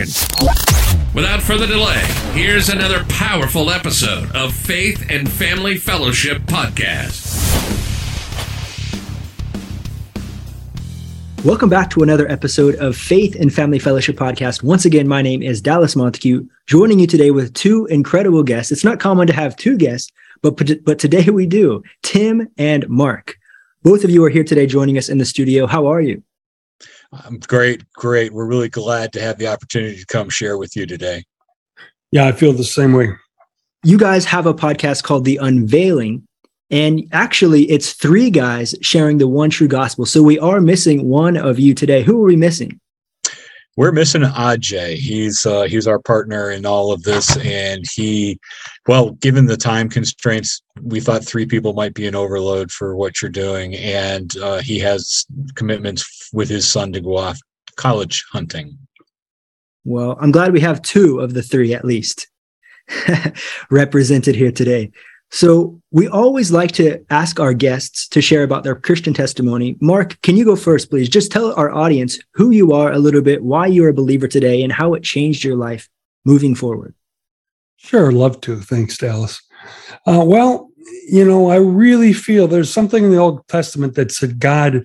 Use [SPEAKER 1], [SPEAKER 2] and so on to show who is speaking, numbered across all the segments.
[SPEAKER 1] Without further delay, here's another powerful episode of Faith and Family Fellowship Podcast.
[SPEAKER 2] Welcome back to another episode of Faith and Family Fellowship Podcast. Once again, my name is Dallas Montague, joining you today with two incredible guests. It's not common to have two guests, but, but today we do Tim and Mark. Both of you are here today joining us in the studio. How are you?
[SPEAKER 3] I'm great, great. We're really glad to have the opportunity to come share with you today.
[SPEAKER 4] Yeah, I feel the same way.
[SPEAKER 2] You guys have a podcast called The Unveiling, and actually, it's three guys sharing the one true gospel. So we are missing one of you today. Who are we missing?
[SPEAKER 3] we're missing Ajay. He's uh, he's our partner in all of this, and he, well, given the time constraints, we thought three people might be an overload for what you're doing, and uh, he has commitments with his son to go off college hunting.
[SPEAKER 2] Well, I'm glad we have two of the three at least represented here today. So we always like to ask our guests to share about their Christian testimony. Mark, can you go first, please? Just tell our audience who you are a little bit, why you're a believer today, and how it changed your life moving forward.
[SPEAKER 4] Sure, love to. Thanks, Dallas. Uh, well, you know, I really feel there's something in the Old Testament that said God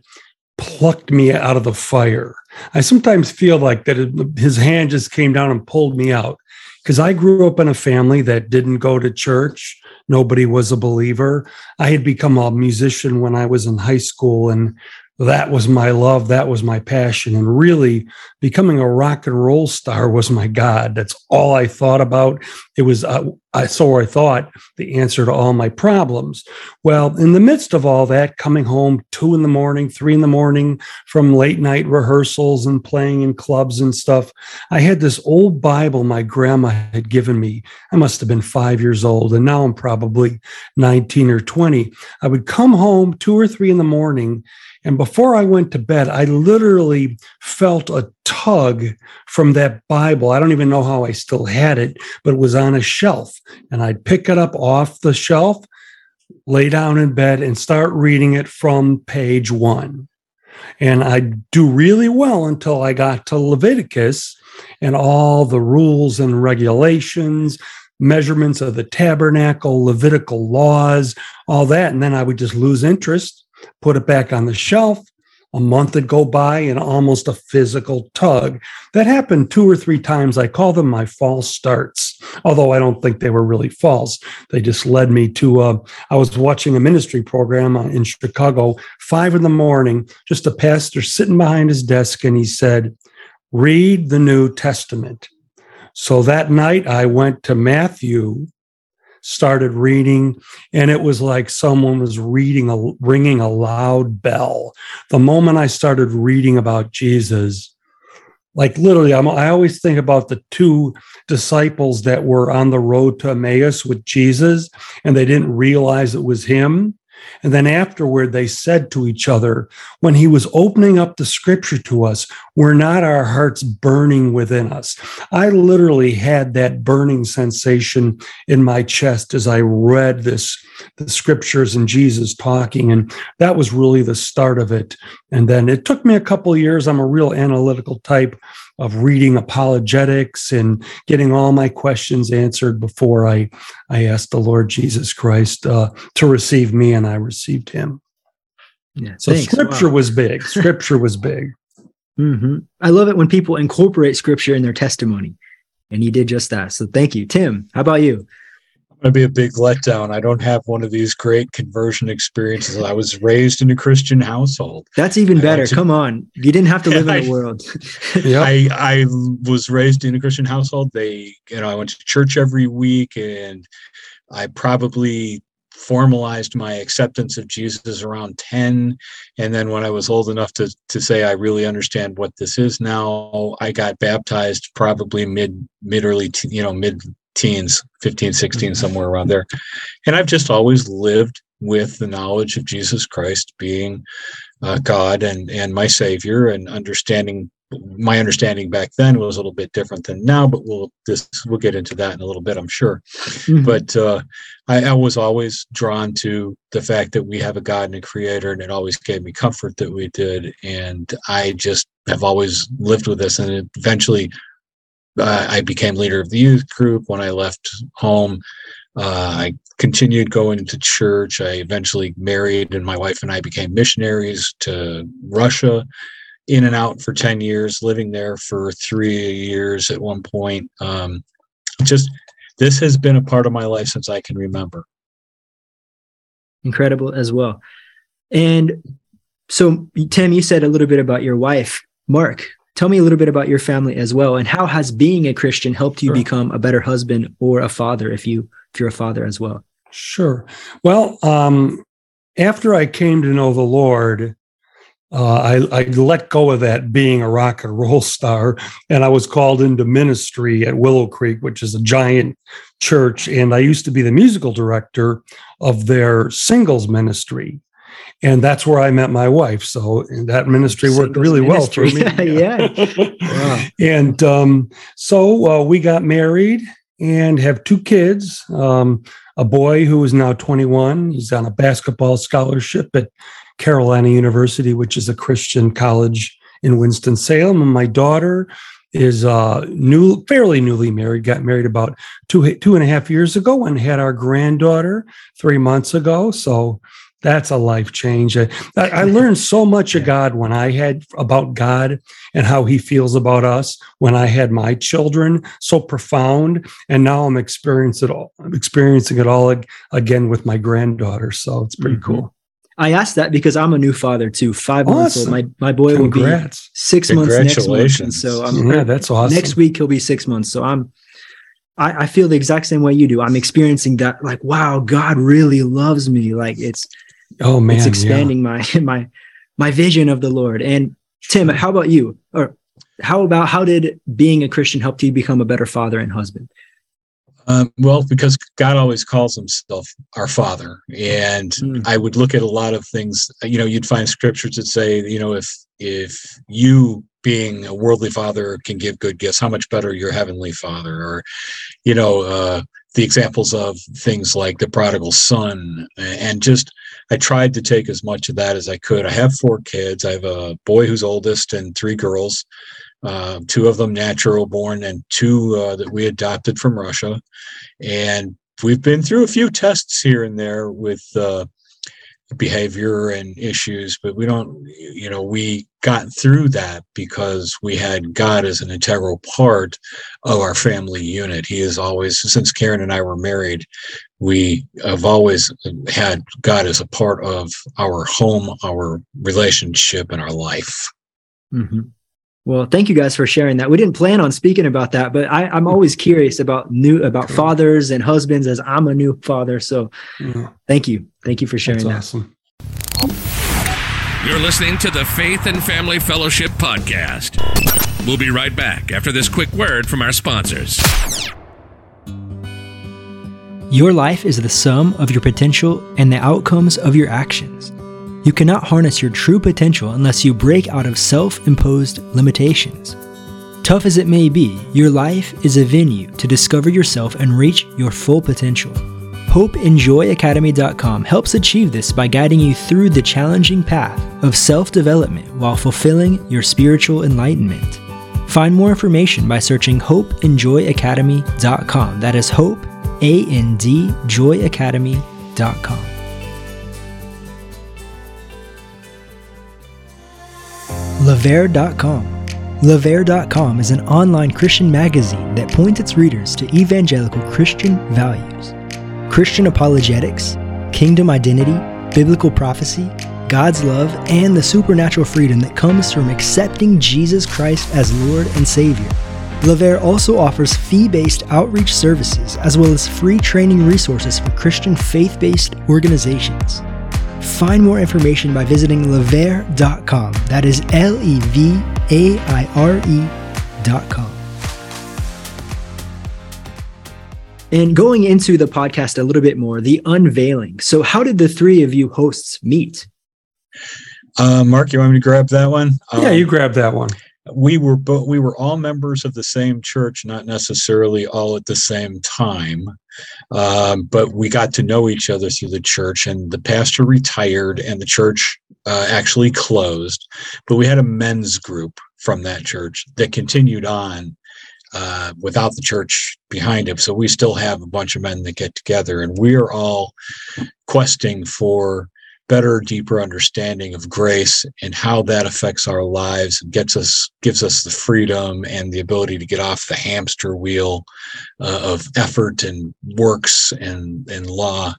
[SPEAKER 4] plucked me out of the fire. I sometimes feel like that his hand just came down and pulled me out because I grew up in a family that didn't go to church nobody was a believer. I had become a musician when I was in high school, and that was my love. That was my passion. And really, becoming a rock and roll star was my God. That's all I thought about. It was, uh, I, so I thought, the answer to all my problems. Well, in the midst of all that, coming home two in the morning, three in the morning from late night rehearsals and playing in clubs and stuff, I had this old Bible my grandma had given me. I must have been five years old, and now I'm probably 19 or 20. I would come home two or three in the morning and before I went to bed, I literally felt a tug from that Bible. I don't even know how I still had it, but it was on a shelf. And I'd pick it up off the shelf, lay down in bed, and start reading it from page one. And I'd do really well until I got to Leviticus and all the rules and regulations, measurements of the tabernacle, Levitical laws, all that. And then I would just lose interest put it back on the shelf. A month would go by and almost a physical tug. That happened two or three times. I call them my false starts, although I don't think they were really false. They just led me to, uh, I was watching a ministry program in Chicago, five in the morning, just a pastor sitting behind his desk, and he said, Read the New Testament. So that night I went to Matthew started reading and it was like someone was reading a ringing a loud bell. The moment i started reading about jesus like literally I'm, i always think about the two disciples that were on the road to emmaus with jesus and they didn't realize it was him and then afterward, they said to each other, when he was opening up the scripture to us, were not our hearts burning within us? I literally had that burning sensation in my chest as I read this, the scriptures and Jesus talking. And that was really the start of it. And then it took me a couple years. I'm a real analytical type of reading apologetics and getting all my questions answered before I, I asked the Lord Jesus Christ uh, to receive me, and I received him. Yeah, so thanks. scripture wow. was big. Scripture was big.
[SPEAKER 2] Mm-hmm. I love it when people incorporate scripture in their testimony, and you did just that. So thank you, Tim. How about you?
[SPEAKER 3] To be a big letdown. I don't have one of these great conversion experiences. I was raised in a Christian household.
[SPEAKER 2] That's even better. To, Come on, you didn't have to live in the world.
[SPEAKER 3] yeah, I I was raised in a Christian household. They, you know, I went to church every week, and I probably formalized my acceptance of Jesus around 10 and then when I was old enough to to say I really understand what this is now I got baptized probably mid mid early you know mid teens 15 16 mm-hmm. somewhere around there and I've just always lived with the knowledge of Jesus Christ being uh, God and and my savior and understanding my understanding back then was a little bit different than now, but we'll this we'll get into that in a little bit, I'm sure. Mm-hmm. But uh, I, I, was always drawn to the fact that we have a God and a Creator, and it always gave me comfort that we did. And I just have always lived with this, and eventually, uh, I became leader of the youth group when I left home. Uh, I continued going to church. I eventually married, and my wife and I became missionaries to Russia in and out for 10 years, living there for three years at one point. Um, just this has been a part of my life since I can remember.
[SPEAKER 2] Incredible as well. And so, Tim, you said a little bit about your wife, Mark. Tell me a little bit about your family as well, and how has being a Christian helped you sure. become a better husband or a father, if you if you're a father as well.
[SPEAKER 4] Sure. Well, um, after I came to know the Lord, uh, I, I, let go of that being a rock and roll star, and I was called into ministry at Willow Creek, which is a giant church. And I used to be the musical director of their singles ministry. And that's where I met my wife. So that ministry worked really ministry. well
[SPEAKER 2] for me. yeah.
[SPEAKER 4] wow. And um, so uh, we got married and have two kids. Um, a boy who is now 21. He's on a basketball scholarship at Carolina University, which is a Christian college in Winston Salem, and my daughter is uh, new, fairly newly married. Got married about two two and a half years ago, and had our granddaughter three months ago. So that's a life change. I, I learned so much of God when I had about God and how He feels about us. When I had my children, so profound, and now I'm experiencing it all. I'm experiencing it all again with my granddaughter. So it's pretty mm-hmm. cool.
[SPEAKER 2] I asked that because I'm a new father too. Five awesome. months old. My my boy Congrats. will be six months next month. And so I'm,
[SPEAKER 4] yeah, that's awesome.
[SPEAKER 2] Next week he'll be six months. So I'm I, I feel the exact same way you do. I'm experiencing that like, wow, God really loves me. Like it's
[SPEAKER 4] oh man,
[SPEAKER 2] it's expanding yeah. my my my vision of the Lord. And Tim, how about you? Or how about how did being a Christian help you become a better father and husband?
[SPEAKER 3] Um, well, because God always calls himself our father. And mm. I would look at a lot of things, you know, you'd find scriptures that say, you know, if, if you being a worldly father can give good gifts, how much better your heavenly father or, you know, uh, the examples of things like the prodigal son and just i tried to take as much of that as i could i have four kids i have a boy who's oldest and three girls uh, two of them natural born and two uh, that we adopted from Russia. And we've been through a few tests here and there with uh, behavior and issues, but we don't, you know, we got through that because we had God as an integral part of our family unit. He is always, since Karen and I were married, we have always had God as a part of our home, our relationship, and our life.
[SPEAKER 2] Mm-hmm. Well, thank you guys for sharing that. We didn't plan on speaking about that, but I, am always curious about new about fathers and husbands as I'm a new father. So yeah. thank you. Thank you for sharing
[SPEAKER 4] That's
[SPEAKER 2] that.
[SPEAKER 1] Awesome. You're listening to the Faith and Family Fellowship Podcast. We'll be right back after this quick word from our sponsors.
[SPEAKER 2] Your life is the sum of your potential and the outcomes of your actions. You cannot harness your true potential unless you break out of self imposed limitations. Tough as it may be, your life is a venue to discover yourself and reach your full potential. HopeAndJoyAcademy.com helps achieve this by guiding you through the challenging path of self development while fulfilling your spiritual enlightenment. Find more information by searching HopeAndJoyAcademy.com. That is Hope, A N D, JoyAcademy.com. Levaire.com. Levaire.com is an online Christian magazine that points its readers to evangelical Christian values. Christian apologetics, kingdom identity, biblical prophecy, God's love, and the supernatural freedom that comes from accepting Jesus Christ as Lord and Savior. Levaire also offers fee based outreach services as well as free training resources for Christian faith based organizations. Find more information by visiting levaire.com. That is L E V A I R E.com. And going into the podcast a little bit more, the unveiling. So, how did the three of you hosts meet?
[SPEAKER 3] Uh, Mark, you want me to grab that one?
[SPEAKER 4] Yeah, um, you grab that one
[SPEAKER 3] we were both we were all members of the same church not necessarily all at the same time um, but we got to know each other through the church and the pastor retired and the church uh, actually closed. But we had a men's group from that church that continued on uh, without the church behind it so we still have a bunch of men that get together and we are all questing for better deeper understanding of grace and how that affects our lives and gets us gives us the freedom and the ability to get off the hamster wheel uh, of effort and works and and law.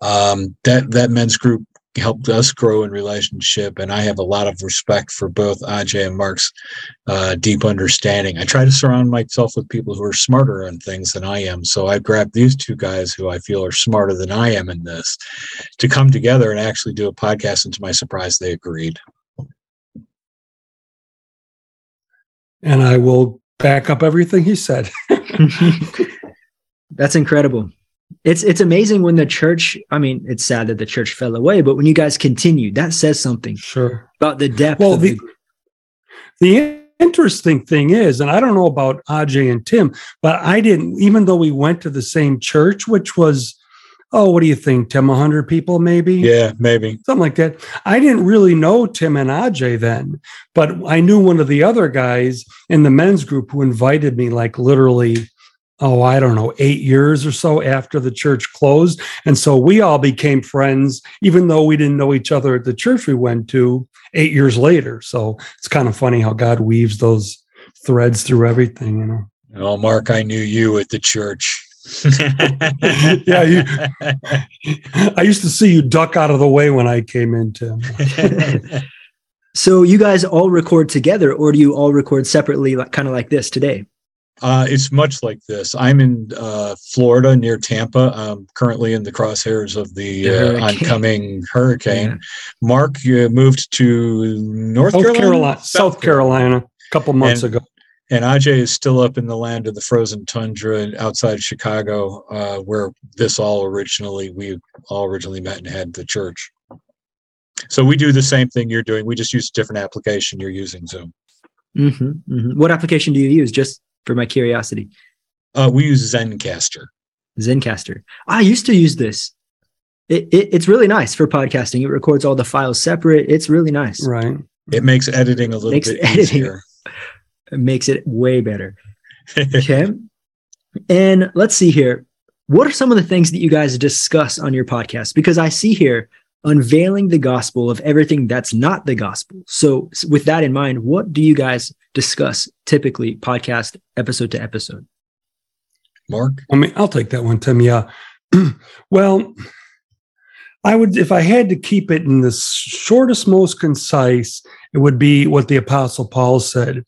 [SPEAKER 3] Um, that that men's group helped us grow in relationship and i have a lot of respect for both aj and mark's uh, deep understanding. I try to surround myself with people who are smarter on things than i am so i grabbed these two guys who i feel are smarter than i am in this to come together and actually do a podcast and to my surprise they agreed.
[SPEAKER 4] And i will back up everything he said.
[SPEAKER 2] That's incredible it's it's amazing when the church i mean it's sad that the church fell away but when you guys continued that says something
[SPEAKER 4] sure.
[SPEAKER 2] about the depth
[SPEAKER 4] well the, the, the interesting thing is and i don't know about aj and tim but i didn't even though we went to the same church which was oh what do you think tim 100 people maybe?
[SPEAKER 3] Yeah maybe.
[SPEAKER 4] Something like that. I didn't really know tim and aj then but i knew one of the other guys in the men's group who invited me like literally oh, I don't know, eight years or so after the church closed. And so we all became friends, even though we didn't know each other at the church we went to eight years later. So it's kind of funny how God weaves those threads through everything, you know.
[SPEAKER 3] Oh, Mark, I knew you at the church.
[SPEAKER 4] yeah, you, I used to see you duck out of the way when I came in, into.
[SPEAKER 2] so you guys all record together, or do you all record separately, like kind of like this today?
[SPEAKER 3] Uh, it's much like this. I'm in uh, Florida near Tampa. I'm currently in the crosshairs of the uh, oncoming hurricane. Yeah. Mark moved to North Carolina,
[SPEAKER 4] Carolina South, Carolina, a couple months
[SPEAKER 3] and,
[SPEAKER 4] ago.
[SPEAKER 3] And Ajay is still up in the land of the frozen tundra outside Chicago, uh, where this all originally we all originally met and had the church. So we do the same thing you're doing. We just use a different application. You're using Zoom.
[SPEAKER 2] Mm-hmm, mm-hmm. What application do you use? Just for my curiosity?
[SPEAKER 3] Uh, we use Zencastr.
[SPEAKER 2] Zencastr. I used to use this. It, it, it's really nice for podcasting. It records all the files separate. It's really nice.
[SPEAKER 4] Right.
[SPEAKER 3] It makes editing a little makes bit editing, easier.
[SPEAKER 2] It makes it way better. Okay. and let's see here. What are some of the things that you guys discuss on your podcast? Because I see here unveiling the gospel of everything that's not the gospel. So, with that in mind, what do you guys discuss typically podcast episode to episode?
[SPEAKER 3] Mark?
[SPEAKER 4] I mean, I'll take that one, Tim. Yeah. well, I would, if I had to keep it in the shortest, most concise, it would be what the Apostle Paul said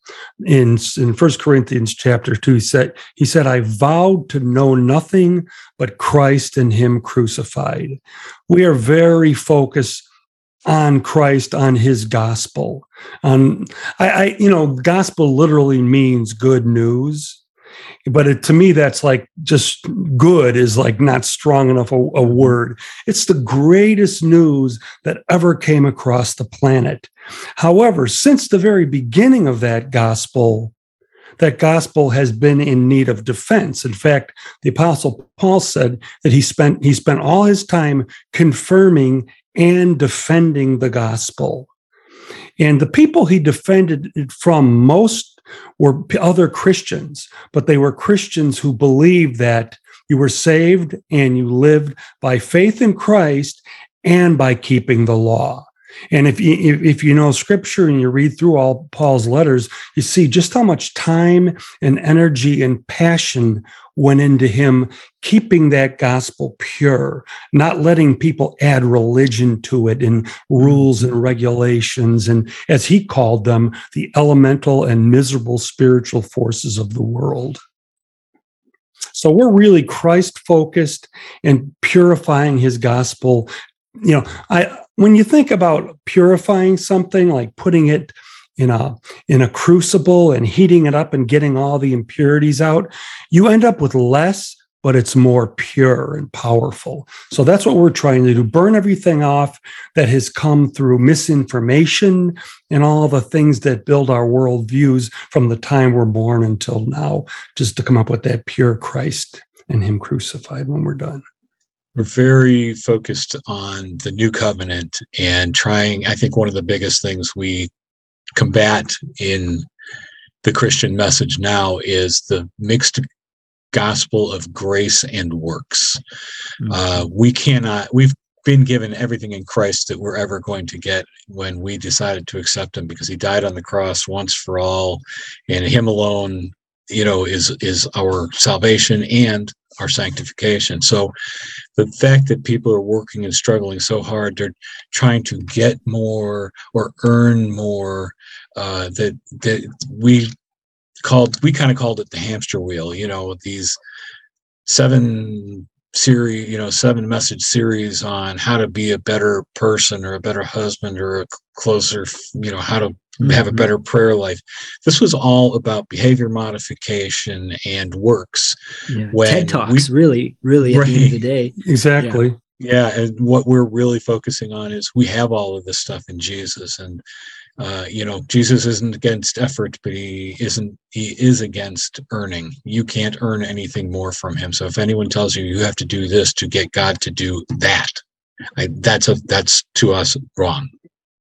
[SPEAKER 4] in in First Corinthians chapter two. He said, "He said, I vowed to know nothing but Christ and Him crucified." We are very focused on Christ, on His gospel. On I, I you know, gospel literally means good news but it, to me that's like just good is like not strong enough a, a, word. It's the greatest news that ever came across the planet. However since the very beginning of that gospel that gospel has been in need of defense. In fact the apostle paul said that he spent he spent all his time confirming and defending the gospel and the people he defended it from most were other Christians, but they were Christians who believed that you were saved and you lived by faith in Christ and by keeping the law. And if you, if, you know scripture and you read through all Paul's letters, you see just how much time and energy and passion went into him keeping that gospel pure, not letting people add religion to it and rules and regulations. And as he called them, the elemental and miserable spiritual forces of the world. So we're really Christ focused and purifying his gospel. You know, I when you think about purifying something like putting it in a in a crucible and heating it up and getting all the impurities out you end up with less but it's more pure and powerful. So that's what we're trying to do burn everything off that has come through misinformation and all the things that build our worldviews from the time we're born until now just to come up with that pure christ and him crucified when we're done
[SPEAKER 3] we're very focused on the new covenant and trying i think one of the biggest things we combat in the Christian message now is the mixed gospel of grace and works. Mm-hmm. Uh, we cannot, we've been given everything in Christ that we're ever going to get when we decided to accept him because he died on the cross once for all and him alone you know is is our salvation and our sanctification so the fact that people are working and struggling so hard they're trying to get more or earn more uh, that that we called we kind of called it the hamster wheel you know these seven series you know seven message series on how to be a better person or a better husband or a closer you know how to. Have a mm-hmm. better prayer life this was all about behavior modification and works
[SPEAKER 2] yeah. when ted talks we, really really at right, the end of the day
[SPEAKER 4] exactly
[SPEAKER 3] yeah. Yeah, and what we're really focusing on is we have all of this stuff in Jesus, and uh, you know jesus isn't against effort but he isn't he is against earning you can't earn anything more from him so if anyone tells you you have to do this to get god to do that I, that's a that's to us wrong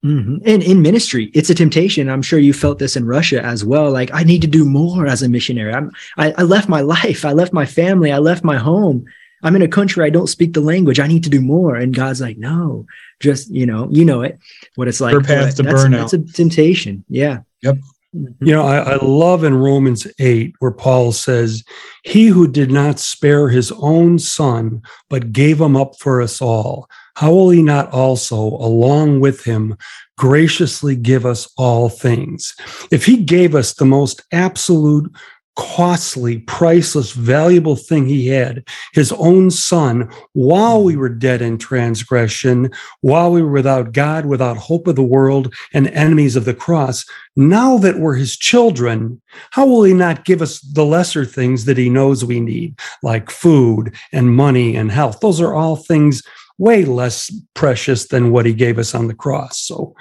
[SPEAKER 2] mm-hmm. and in ministry it's a temptation i'm sure you felt this in russia as well like i need to do more as a missionary i'm I, I left my life i left my family i left my home I'm in a country I don't speak the language. I need to do more. And God's like, no, just you know, you know it, what it's like.
[SPEAKER 3] Your path to
[SPEAKER 2] that's,
[SPEAKER 3] burnout.
[SPEAKER 2] That's a temptation. Yeah.
[SPEAKER 3] Yep. Mm-hmm.
[SPEAKER 4] You know, I, I, love in Romans 8 where Paul says, He who did not spare his own son, but gave him up for us all, how will he not also, along with him, graciously give us all things? If he gave us the most absolute costly, priceless, valuable thing he had, his own son, while we were dead in transgression, while we were without God, without hope of the world, and enemies of the cross. Now that we're his children, how will he not give us the lesser things that he knows we need, like food and money and health? Those are all things way less precious than what he gave us on the cross. So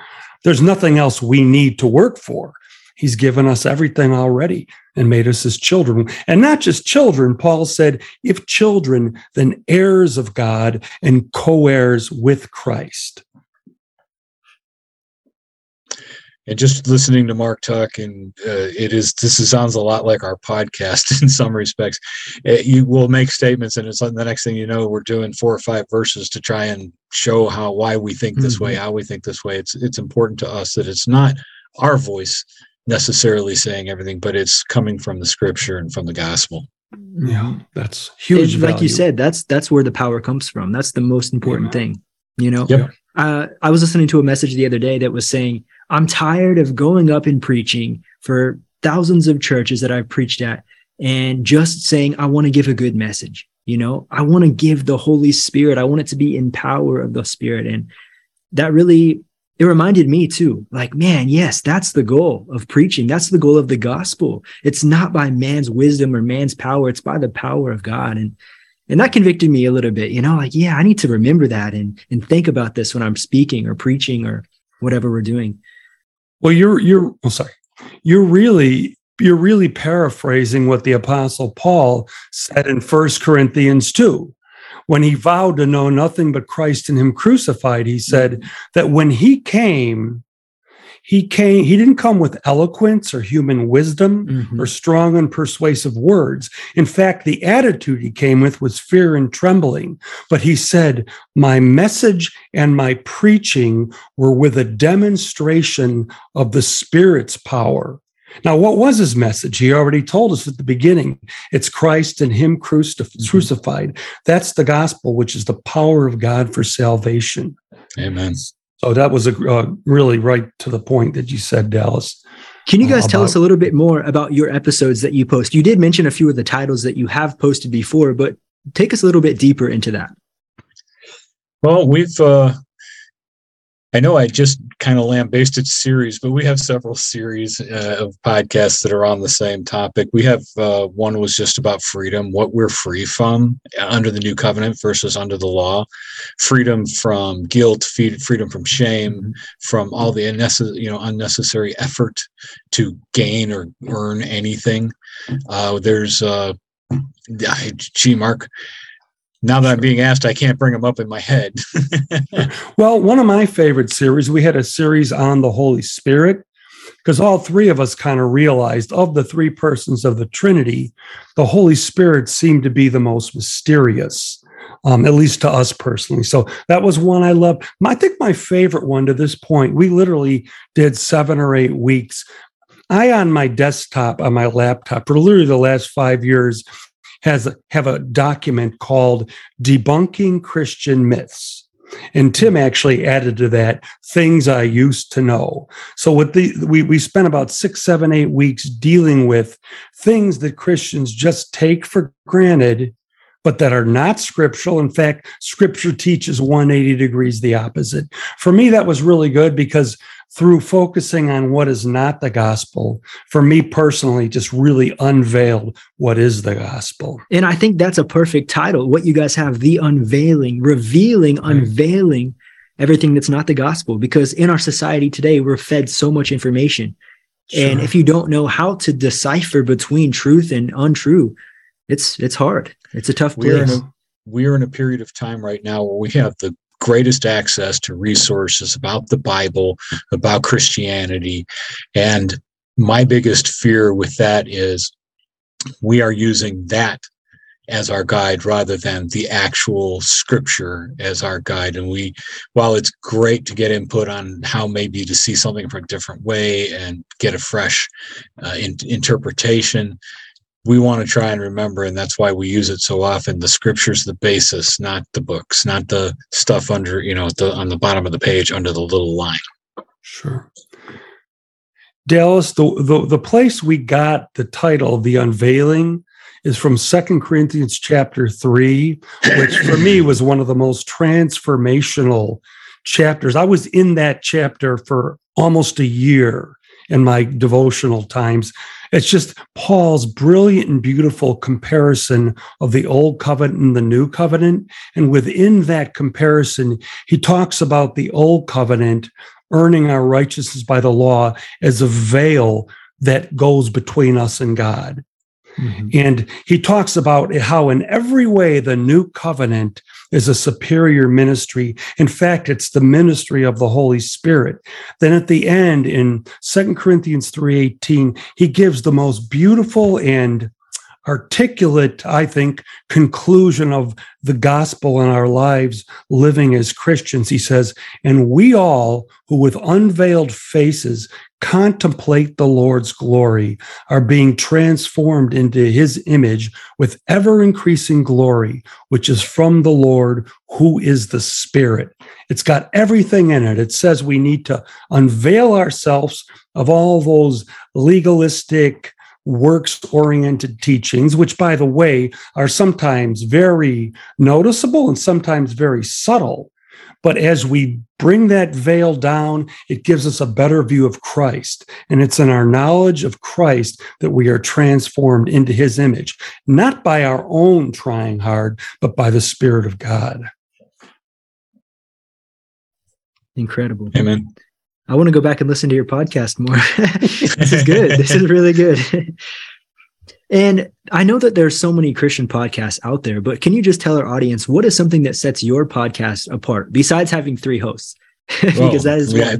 [SPEAKER 4] there's nothing else we need to work for. He's given us everything already and made us his children. And not just children, Paul said, if children, then heirs of God and co heirs with Christ.
[SPEAKER 3] And just listening to Mark talk, and uh, it is this is, sounds a lot like our podcast in some respects. It, uh, you will make statements, and it's the next thing you know, we're doing four or five verses to try and show how why we think this mm-hmm. way, how we think this way. It's it's important to us that it's not our voice necessarily saying everything, but it's coming from the scripture and from the gospel.
[SPEAKER 4] Yeah, that's huge.
[SPEAKER 2] like you said, that's that's where the power comes from. That's the most important yeah. thing. You know,
[SPEAKER 3] yep.
[SPEAKER 2] uh, I was listening to a message the other day that was saying, "I'm tired of going up and preaching for thousands of churches that I've preached at, and just saying I want to give a good message. You know, I want to give the Holy Spirit. I want it to be in power of the Spirit, and that really it reminded me too, like, man, yes, that's the goal of preaching. That's the goal of the gospel. It's not by man's wisdom or man's power, it's by the power of God. And and that convicted me a little bit, you know, like, yeah, I need to remember that and and think about this when I'm speaking or preaching or whatever we're doing.
[SPEAKER 4] Well, you're you're oh, sorry. You're really you're really paraphrasing what the apostle Paul said in First Corinthians 2 when he vowed to know nothing but Christ and him crucified, he said that when he came, he came he didn't come with eloquence or human wisdom
[SPEAKER 2] Mhm.
[SPEAKER 4] or strong and persuasive words. In fact the attitude he came with was fear and trembling. But he said my message and my preaching were with a demonstration of the spirit's power now what was his message he already told us at the beginning it's christ and him crucif-
[SPEAKER 2] Mhm.
[SPEAKER 4] crucified that's the gospel which is the power of god for salvation
[SPEAKER 3] Amen.
[SPEAKER 4] so that was a uh, really right to the point that you said, Dallas.
[SPEAKER 2] Can you guys
[SPEAKER 4] Uh,
[SPEAKER 2] tell us a little bit more about your episodes that you post? You did mention a few of the titles that you have posted before, but take us a little bit deeper into that.
[SPEAKER 3] Well, we've uh I know I just kind of lambasted series, but we have several series uh, of podcasts that are on the same topic. We have uh, one was just about freedom, what we're free from uh, under the new covenant versus under the law, freedom from guilt, freedom from shame, from all the unnecessary, you know, unnecessary effort to gain or earn anything. Uh, there's, uh, I- gee, Mark. Now that I'm being asked, I can't bring them up in my head.
[SPEAKER 4] Well, one of my favorite series, we had a series on the Holy Spirit because all three of us kind of realized of the three persons of the Trinity, the Holy Spirit seemed to be the most mysterious. Um, at least to us personally. So that was one I loved. I think my favorite one to this point, we literally did seven or eight weeks. I, on my desktop, on my laptop, for literally the last five years, has have a document called Debunking Christian Myths. And Tim actually added to that things I used to know. So with the we we spent about six, seven, eight weeks dealing with things that Christians just take for granted, but that are not scriptural. In fact, scripture teaches 180 degrees the opposite. For me, that was really good because through focusing on what is not the gospel, for me personally, just really unveiled what is the gospel.
[SPEAKER 2] And I think that's a perfect title. What you guys have the unveiling, revealing,
[SPEAKER 4] Right.
[SPEAKER 2] unveiling everything that's not the gospel. Because in our society today, we're fed so much information. And if you don't know how to decipher between truth and untrue, it's it's hard. It's a tough
[SPEAKER 3] we're in
[SPEAKER 2] place.
[SPEAKER 3] a we're in a period of time right now where we have the greatest access to resources about the bible about christianity. And my biggest fear with that is we are using that as our guide rather than the actual scripture as our guide. And we while it's great to get input on how maybe to see something from a different way and get a fresh uh, in- interpretation we want to try and remember and that's why we use it so often the scripture's the basis not the books not the stuff under you know the on the bottom of the page under the little line
[SPEAKER 4] Sure. Dallas, the, the, the place we got the title, The Unveiling, is from Second Corinthians chapter 3, which for me was one of the most transformational chapters. I was in that chapter for almost a year in my devotional times. It's just Paul's brilliant and beautiful comparison of the old covenant and the new covenant. And within that comparison, he talks about the old covenant earning our righteousness by the law as a veil that goes between us and God.
[SPEAKER 2] Mhm.
[SPEAKER 4] And he talks about how, in every way, the new covenant is a superior ministry. In fact, it's the ministry of the Holy Spirit. Then at the end, in 2 Corinthians 3:18, he gives the most beautiful and articulate, I think, conclusion of the gospel in our lives living as Christians. He says, And we all who with unveiled faces contemplate the Lord's glory are being transformed into his image with ever increasing glory, which is from the Lord, who is the Spirit. It's got everything in it. It says we need to unveil ourselves of all those legalistic, works oriented teachings, which, by the way, are sometimes very noticeable and sometimes very subtle. But as we bring that veil down, it gives us a better view of Christ. And it's in our knowledge of Christ that we are transformed into his image, not by our own trying hard, but by the Spirit of God.
[SPEAKER 2] Incredible.
[SPEAKER 3] amen
[SPEAKER 2] I want to go back and listen to your podcast more. this is good. This is really good. and I know that there's so many Christian podcasts out there, but can you just tell our audience what is something that sets your podcast apart besides having three hosts? because that is
[SPEAKER 3] yeah,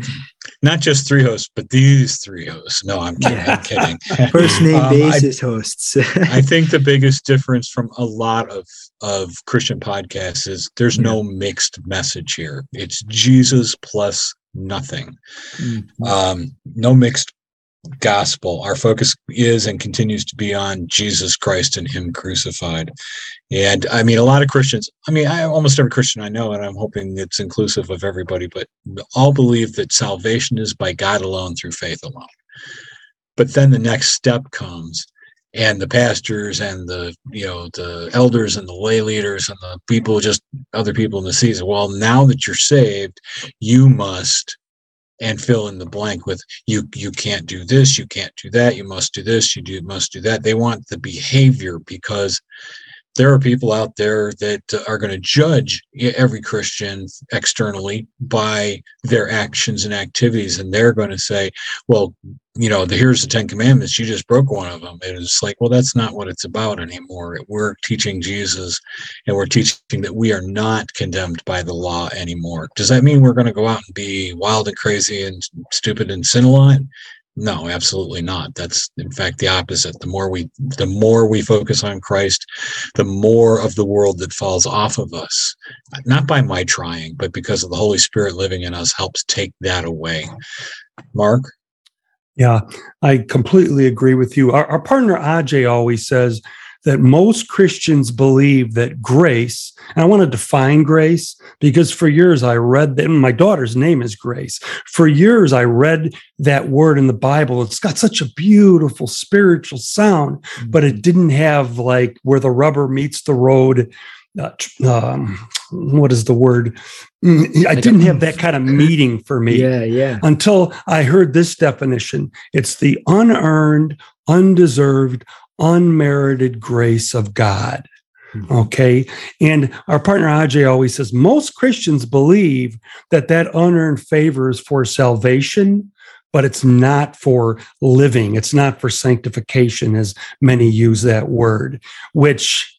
[SPEAKER 3] not just three hosts, but these three hosts. No, I'm kidding. I'm kidding.
[SPEAKER 2] First name
[SPEAKER 3] Um, I-
[SPEAKER 2] basis hosts.
[SPEAKER 3] I think the biggest difference from a lot of of Christian podcasts is there's no mixed message here. It's Jesus plus nothing.
[SPEAKER 2] Mm.
[SPEAKER 3] Um, no mixed gospel. Our focus is and continues to be on Jesus Christ and Him crucified. And I mean, a lot of Christians. I mean, I almost every Christian I know, and I'm hoping it's inclusive of everybody, but all believe that salvation is by God alone through faith alone. But then the next step comes and the pastors and the you know the elders and the lay leaders and the people just other people in the season well now that you're saved you must and fill in the blank with you you can't do this you can't do that you must do this you do must do that. They want the behavior because there are people out there that uh, are going to judge every christian externally by their actions and activities and they're going to say well you know the here's the 10 commandments you just broke one of them. And it's like well that's not what it's about anymore. We're teaching jesus and we're teaching that we are not condemned by the law anymore. Does that mean we're going to go out and be wild and crazy and stupid and sin a lot no absolutely not. That's in fact the opposite. The more we the more we focus on christ the more of the world that falls off of us not by my trying but because of the holy spirit living in us helps take that away. Mark?
[SPEAKER 4] Yeah, I completely agree with you. Our, our partner aj always says that most Christians believe that grace, and I want to define grace because for years I read that and my daughter's name is Grace. For years I read that word in the Bible. It's got such a beautiful spiritual sound, but it didn't have like where the rubber meets the road. Uh, um, what is the word? Mm, I didn't have that kind of meaning for me
[SPEAKER 2] yeah, yeah.
[SPEAKER 4] until I heard this definition. It's the unearned, undeserved, unmerited grace of God.
[SPEAKER 2] Mhm.
[SPEAKER 4] Okay. And our partner Ajay always says most Christians believe that that unearned favor is for salvation, but it's not for living. It's not for sanctification, as many use that word, which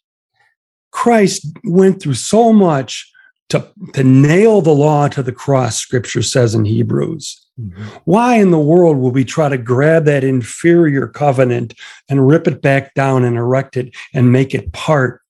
[SPEAKER 4] Christ went through so much to, to nail the law to the cross, scripture says in Hebrews.
[SPEAKER 2] Mhm.
[SPEAKER 4] Why in the world would we try to grab that inferior covenant and rip it back down and erect it and make it part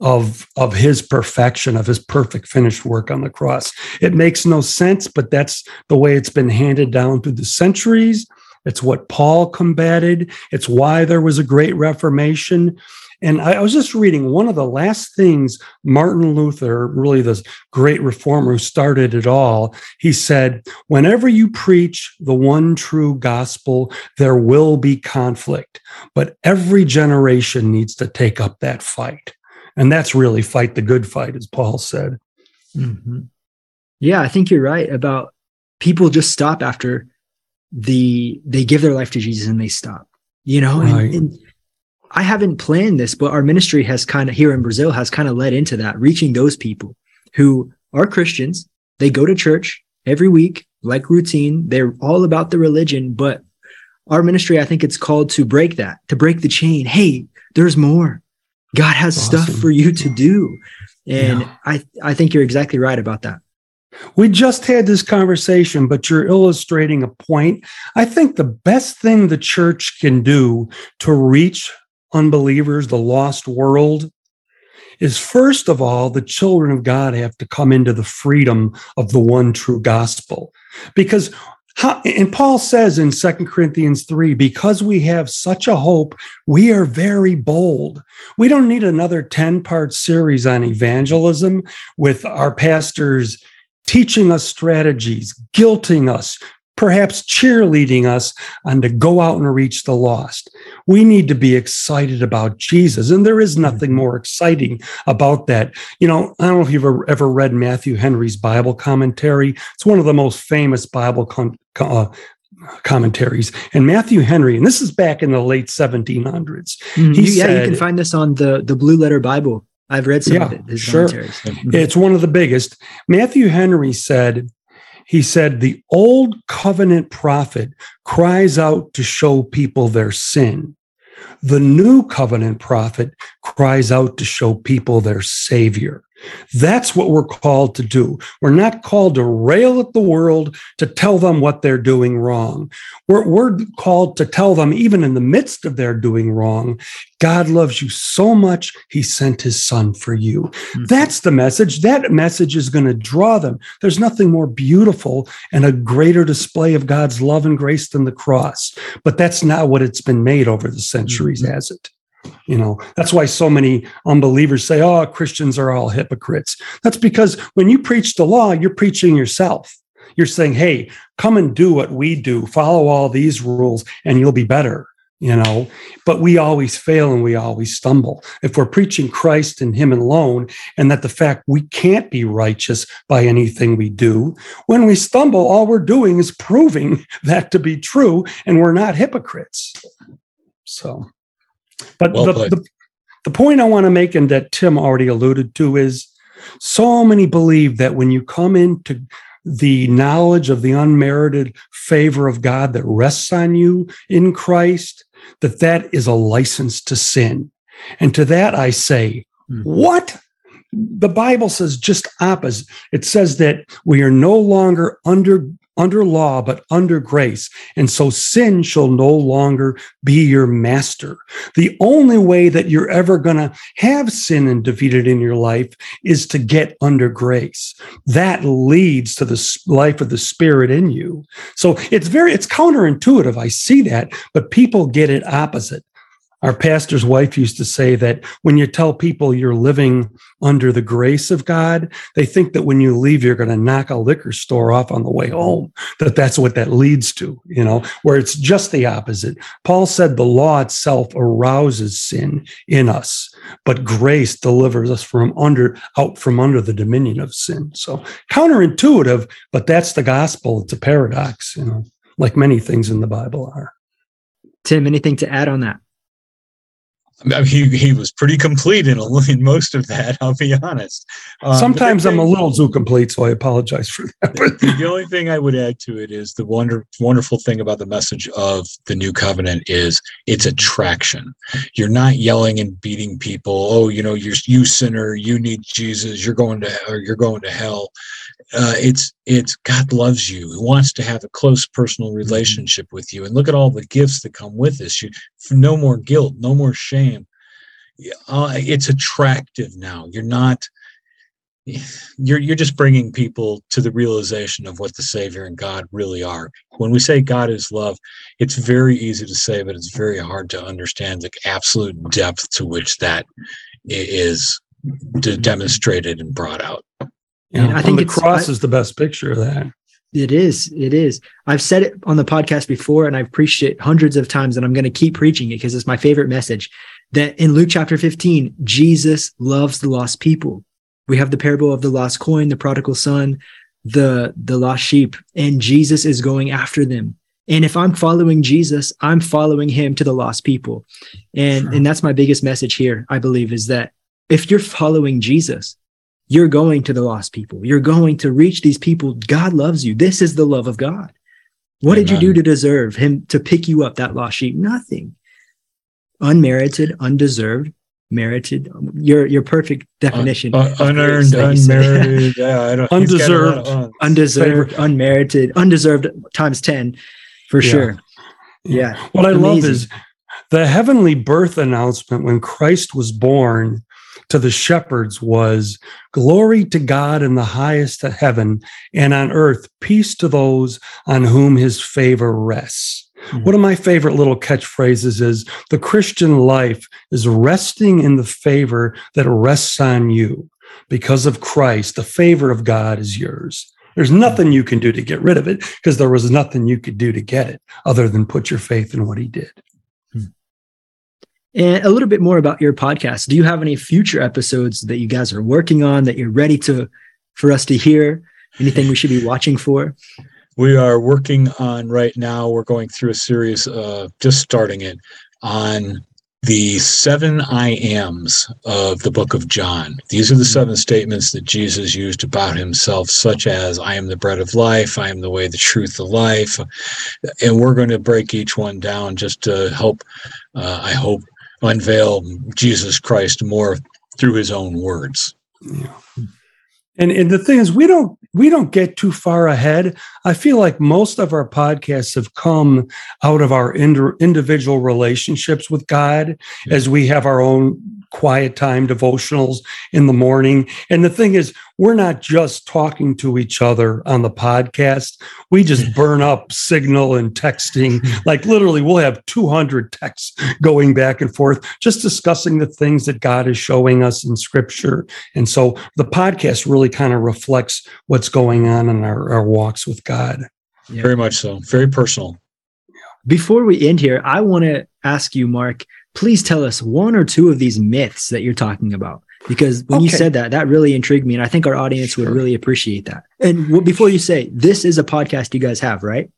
[SPEAKER 4] of, of his perfection, of his perfect finished work on the cross? It makes no sense, but that's the way it's been handed down through the centuries. It's what Paul combated. It's why there was a great reformation. And I, I was just reading one of the last things Martin Luther, really this great reformer who started it all, he said, Whenever you preach the one true gospel, there will be conflict, but every generation needs to take up that fight. And that's really fight the good fight, as Paul said.
[SPEAKER 2] Mhm. Yeah, I think you're right about people just stop after the they give their life to Jesus and they stop. You know, and- and, I haven't planned this, but our ministry has kind of here in Brazil has kind of led into that, reaching those people who are Christians. They go to church every week, like routine. They're all about the religion, but our ministry, I think it's called to break that, to break the chain. Hey, there's more. God has stuff for you to do. And
[SPEAKER 4] Yeah.
[SPEAKER 2] I, I think you're exactly right about that.
[SPEAKER 4] We just had this conversation, but you're illustrating a point. I think the best thing the church can do to reach unbelievers, the lost world, is first of all, the children of God have to come into the freedom of the one true gospel. Because how, and Paul says in 2 Corinthians 3, because we have such a hope, we are very bold. We don't need another 10 part series on evangelism with our pastors teaching us strategies, guilting us, perhaps cheerleading us on to go out and reach the lost. We need to be excited about Jesus. And there is nothing more exciting about that. You know, I don't know if you've ever, ever read Matthew Henry's Bible commentary. It's one of the most famous Bible con- uh, commentaries. And Matthew Henry, and this is back in the late 1700s.
[SPEAKER 2] Mhm.
[SPEAKER 4] He
[SPEAKER 2] You- yeah, you can find this on the the Blue Letter Bible. I've read some of it. His
[SPEAKER 4] sure.
[SPEAKER 2] commentaries. Mhm.
[SPEAKER 4] It's one of the biggest. Matthew Henry said, he said, the old covenant prophet cries out to show people their sin. The new covenant prophet cries out to show people their savior. That's what we're called to do. We're not called to rail at the world to tell them what they're doing wrong. We're, we're called to tell them, even in the midst of their doing wrong, God loves you so much, he sent his son for you. Mm-hmm. That's the message. That message is going to draw them. There's nothing more beautiful and a greater display of God's love and grace than the cross. But that's not what it's been made over the centuries, mm-hmm. has it? You know, that's why so many unbelievers say, oh, Christians are all hypocrites. That's because when you preach the law, you're preaching yourself. You're saying, hey, come and do what we do, follow all these rules, and you'll be better. You know, but we always fail and we always stumble. If we're preaching Christ and Him alone, and that the fact we can't be righteous by anything we do, when we stumble, all we're doing is proving that to be true, and we're not hypocrites. So. But well the, the, the point I want to make, and that Tim already alluded to, is so many believe that when you come into the knowledge of the unmerited favor of God that rests on you in Christ, that that is a license to sin. And to that I say, mm-hmm. what? The Bible says just opposite. It says that we are no longer under under law, but under grace. And so sin shall no longer be your master. The only way that you're ever going to have sin and defeat it in your life is to get under grace. That leads to the life of the spirit in you. So it's very, it's counterintuitive. I see that, but people get it opposite. Our pastor's wife used to say that when you tell people you're living under the grace of God, they think that when you leave, you're going to knock a liquor store off on the way home, that that's what that leads to, you know, where it's just the opposite. Paul said the law itself arouses sin in us, but grace delivers us from under, out from under the dominion of sin. So counterintuitive, but that's the gospel. It's a paradox, you know, like many things in the Bible are.
[SPEAKER 2] Tim, anything to add on that?
[SPEAKER 3] I mean, he he was pretty complete in, in most of that. I'll be honest.
[SPEAKER 4] Um, Sometimes I'm a little too complete, so I apologize for that. But
[SPEAKER 3] the only thing I would add to it is the wonder wonderful thing about the message of the new covenant is it's attraction. You're not yelling and beating people. Oh, you know, you're you sinner. You need Jesus. You're going to or you're going to hell. Uh, it's it's God loves you. He wants to have a close personal mm-hmm. relationship with you. And look at all the gifts that come with this. You no more guilt, no more shame. Uh, it's attractive now. You're not. You're you're just bringing people to the realization of what the Savior and God really are. When we say God is love, it's very easy to say, but it's very hard to understand the absolute depth to which that is demonstrated and brought out.
[SPEAKER 4] And I think the cross I, is the best picture of that.
[SPEAKER 2] It is. It is. I've said it on the podcast before and I've preached it hundreds of times and I'm going to keep preaching it because it's my favorite message that in Luke chapter 15, Jesus loves the lost people. We have the parable of the lost coin, the prodigal son, the, the lost sheep, and Jesus is going after them. And if I'm following Jesus, I'm following him to the lost people. And, sure. and that's my biggest message here, I believe, is that if you're following Jesus, you're going to the lost people. You're going to reach these people. God loves you. This is the love of God. What Amen. did you do to deserve him to pick you up, that lost sheep? Nothing. Unmerited, undeserved, merited. Your your perfect definition.
[SPEAKER 3] Uh, uh, unearned, unmerited, yeah,
[SPEAKER 2] undeserved, undeserved, unmerited, undeserved times ten, for yeah. sure. Yeah.
[SPEAKER 4] What I love is the heavenly birth announcement when Christ was born to the shepherds was glory to God in the highest of heaven and on earth, peace to those on whom his favor rests. Mm-hmm. One of my favorite little catchphrases is the Christian life is resting in the favor that rests on you. Because of Christ, the favor of God is yours. There's nothing you can do to get rid of it because there was nothing you could do to get it other than put your faith in what he did.
[SPEAKER 2] And a little bit more about your podcast. Do you have any future episodes that you guys are working on that you're ready to for us to hear? Anything we should be watching for?
[SPEAKER 3] We are working on right now. We're going through a series, uh, just starting it on the seven I ams of the book of John. These are the seven statements that Jesus used about himself, such as, I am the bread of life, I am the way, the truth, the life. And we're going to break each one down just to help, uh, I hope, unveil Jesus Christ more through his own words.
[SPEAKER 4] Yeah. And and the thing is, we don't we don't get too far ahead. I feel like most of our podcasts have come out of our ind- individual relationships with God, as we have our own quiet time devotionals in the morning. And the thing is, we're not just talking to each other on the podcast. We just burn up signal and texting. Like literally, we'll have 200 texts going back and forth, just discussing the things that God is showing us in scripture. And so the podcast really kind of reflects what's going on in our, our walks with God.
[SPEAKER 3] Yeah. Very much so. Very personal.
[SPEAKER 2] Before we end here, I want to ask you, Mark, please tell us one or two of these myths that you're talking about because when okay. you said that that really intrigued me and i think our audience sure. would really appreciate that and before you say this is a podcast you guys have right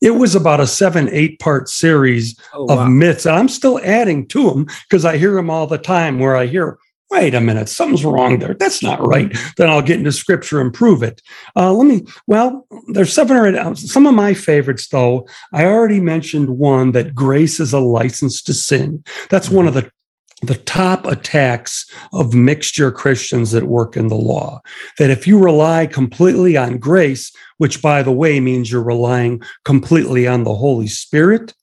[SPEAKER 4] it was about a seven eight part series oh, of wow. myths and i'm still adding to them because i hear them all the time where i hear wait a minute, something's wrong there. That's not right. Then I'll get into scripture and prove it. Uh, let me, well, there's seven or eight. Some of my favorites, though, I already mentioned one that grace is a license to sin. That's one of the the top attacks of mixture Christians that work in the law. That if you rely completely on grace, which by the way means you're relying completely on the Holy Spirit,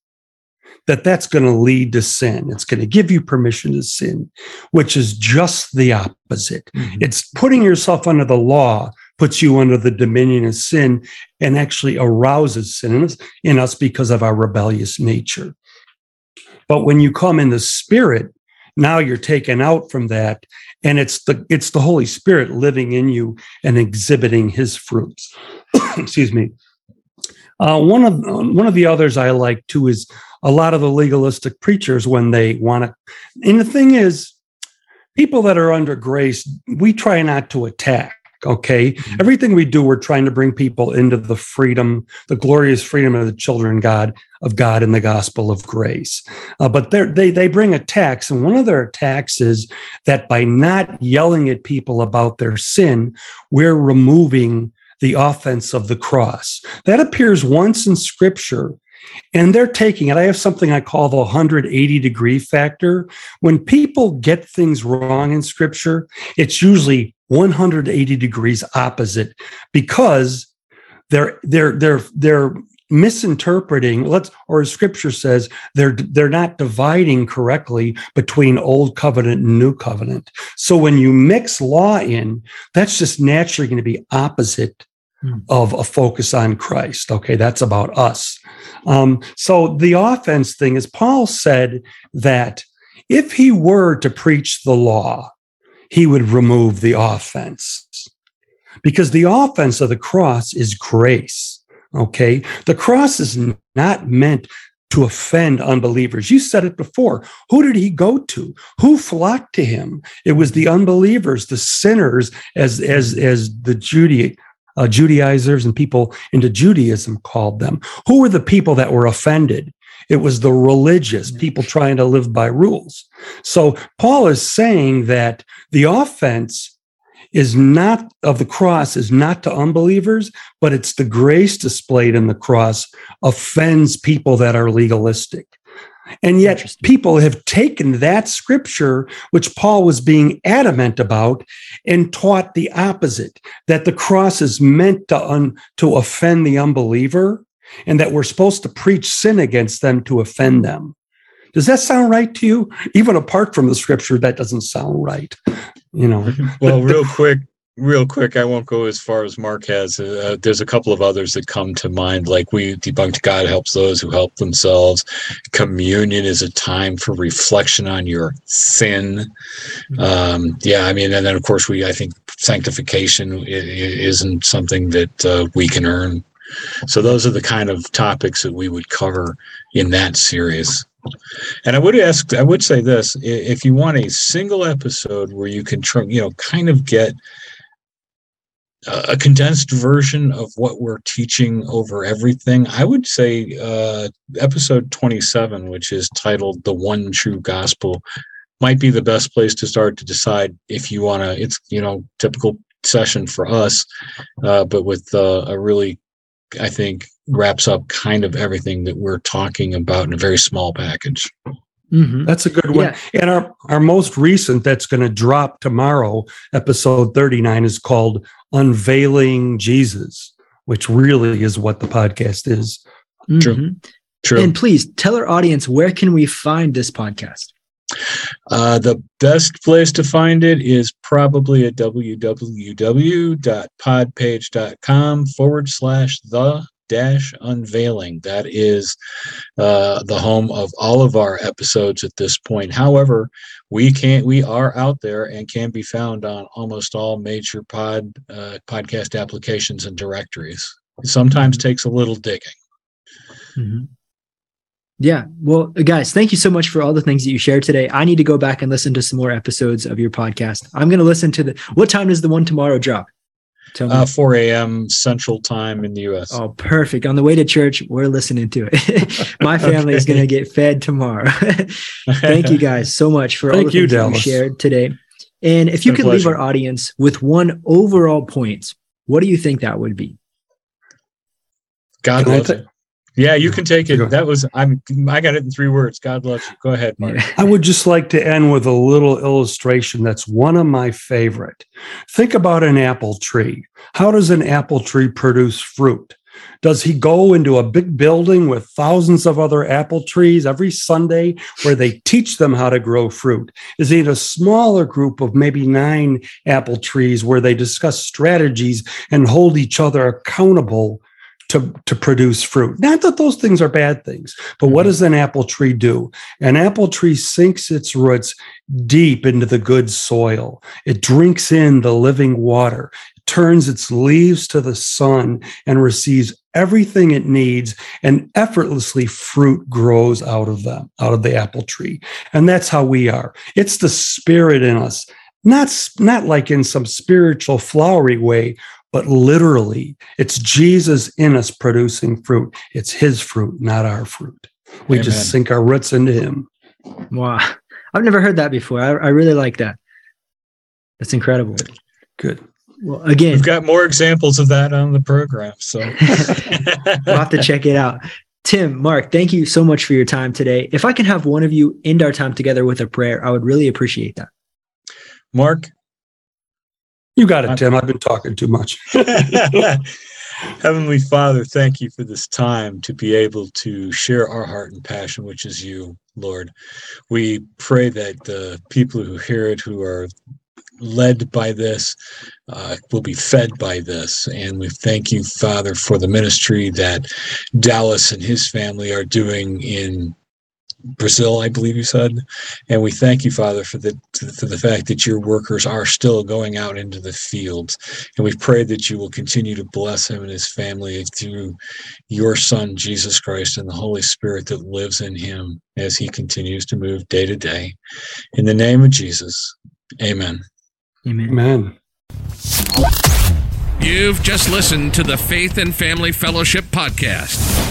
[SPEAKER 4] that that's going to lead to sin. It's going to give you permission to sin, which is just the opposite. Mm-hmm. It's putting yourself under the law puts you under the dominion of sin and actually arouses sin in us, in us because of our rebellious nature. But when you come in the spirit, now you're taken out from that and it's the it's the holy spirit living in you and exhibiting his fruits excuse me uh, one of one of the others i like too is a lot of the legalistic preachers when they want to. And the thing is, people that are under grace, we try not to attack. Okay. Mm-hmm. Everything we do, we're trying to bring people into the freedom, the glorious freedom of the children God of God in the gospel of grace. Uh, but they they bring attacks, and one of their attacks is that by not yelling at people about their sin, we're removing the offense of the cross. That appears once in Scripture and they're taking it. I have something I call the 180 degree factor. When people get things wrong in scripture, it's usually 180 degrees opposite because they're they're they're they're misinterpreting let's or as scripture says they're they're not dividing correctly between old covenant and new covenant so when you mix law in that's just naturally going to be opposite hmm. of a focus on christ okay that's about us um, so the offense thing is Paul said that if he were to preach the law, he would remove the offense because the offense of the cross is grace. Okay. The cross is not meant to offend unbelievers. You said it before. Who did he go to? Who flocked to him? It was the unbelievers, the sinners, as as as the Judaism uh, Judaizers and people into Judaism called them. Who were the people that were offended? It was the religious people trying to live by rules. So Paul is saying that the offense is not of the cross is not to unbelievers, but it's the grace displayed in the cross offends people that are legalistic. And yet, people have taken that scripture, which Paul was being adamant about, and taught the opposite that the cross is meant to, un, to offend the unbeliever, and that we're supposed to preach sin against them to offend them. Does that sound right to you? Even apart from the scripture, that doesn't sound right. You know.
[SPEAKER 3] Well, real quick, real quick, I won't go as far as Mark has. Uh, there's a couple of others that come to mind, like we debunked God helps those who help themselves. Communion is a time for reflection on your sin. Mm-hmm. Um, yeah, I mean, and then of course we, I think sanctification isn't something that uh, we can earn. So those are the kind of topics that we would cover in that series. And I would ask, I would say this: if you want a single episode where you can, you know, kind of get a condensed version of what we're teaching over everything, I would say uh, episode 27, which is titled The One True Gospel, might be the best place to start to decide if you want to. It's, you know, typical session for us, uh, but with uh, a really, I think, wraps up kind of everything that we're talking about in a very small package.
[SPEAKER 4] Mm-hmm. That's a good one. Yeah. And our, our most recent that's going to drop tomorrow, episode 39, is called Unveiling Jesus, which really is what the podcast is.
[SPEAKER 2] Mm-hmm. True. True. And please tell our audience where can we find this podcast?
[SPEAKER 3] Uh, the best place to find it is probably at www.podpage.com forward slash the dash unveiling. That is uh, the home of all of our episodes at this point. However, we can't. We are out there and can be found on almost all major pod uh, podcast applications and directories. It sometimes takes a little digging.
[SPEAKER 2] Mm-hmm. Yeah. Well, guys, thank you so much for all the things that you shared today. I need to go back and listen to some more episodes of your podcast. I'm going to listen to the. What time does the one tomorrow drop?
[SPEAKER 3] Uh, 4 a.m. Central Time in the U.S.
[SPEAKER 2] Oh, perfect. On the way to church, we're listening to it. My family okay. is going to get fed tomorrow. Thank you guys so much for Thank all the you, things Dallas. you shared today. And if you could leave our audience with one overall point, what do you think that would be?
[SPEAKER 3] God loves it. Yeah, you can take it. That was I'm I got it in three words. God loves you. Go ahead, Mark.
[SPEAKER 4] I would just like to end with a little illustration that's one of my favorite. Think about an apple tree. How does an apple tree produce fruit? Does he go into a big building with thousands of other apple trees every Sunday where they teach them how to grow fruit? Is he in a smaller group of maybe nine apple trees where they discuss strategies and hold each other accountable to, to produce fruit. Not that those things are bad things, but what mm-hmm. does an apple tree do? An apple tree sinks its roots deep into the good soil. It drinks in the living water, it turns its leaves to the sun and receives everything it needs and effortlessly fruit grows out of them, out of the apple tree. And that's how we are. It's the spirit in us. Not, not like in some spiritual flowery way, but literally, it's Jesus in us producing fruit. It's his fruit, not our fruit. We Amen. just sink our roots into him.
[SPEAKER 2] Wow. I've never heard that before. I, I really like that. That's incredible.
[SPEAKER 4] Good.
[SPEAKER 2] Well, again,
[SPEAKER 3] we've got more examples of that on the program. So
[SPEAKER 2] we'll have to check it out. Tim, Mark, thank you so much for your time today. If I can have one of you end our time together with a prayer, I would really appreciate that.
[SPEAKER 3] Mark,
[SPEAKER 4] you got it, Tim. I've been talking too much.
[SPEAKER 3] Heavenly Father, thank you for this time to be able to share our heart and passion, which is you, Lord. We pray that the people who hear it, who are led by this, uh, will be fed by this. And we thank you, Father, for the ministry that Dallas and his family are doing in Brazil, I believe you said, and we thank you, Father, for the for the fact that your workers are still going out into the fields, and we pray that you will continue to bless him and his family through your Son Jesus Christ and the Holy Spirit that lives in him as he continues to move day to day. In the name of Jesus, Amen.
[SPEAKER 2] Amen.
[SPEAKER 4] Amen.
[SPEAKER 1] You've just listened to the Faith and Family Fellowship podcast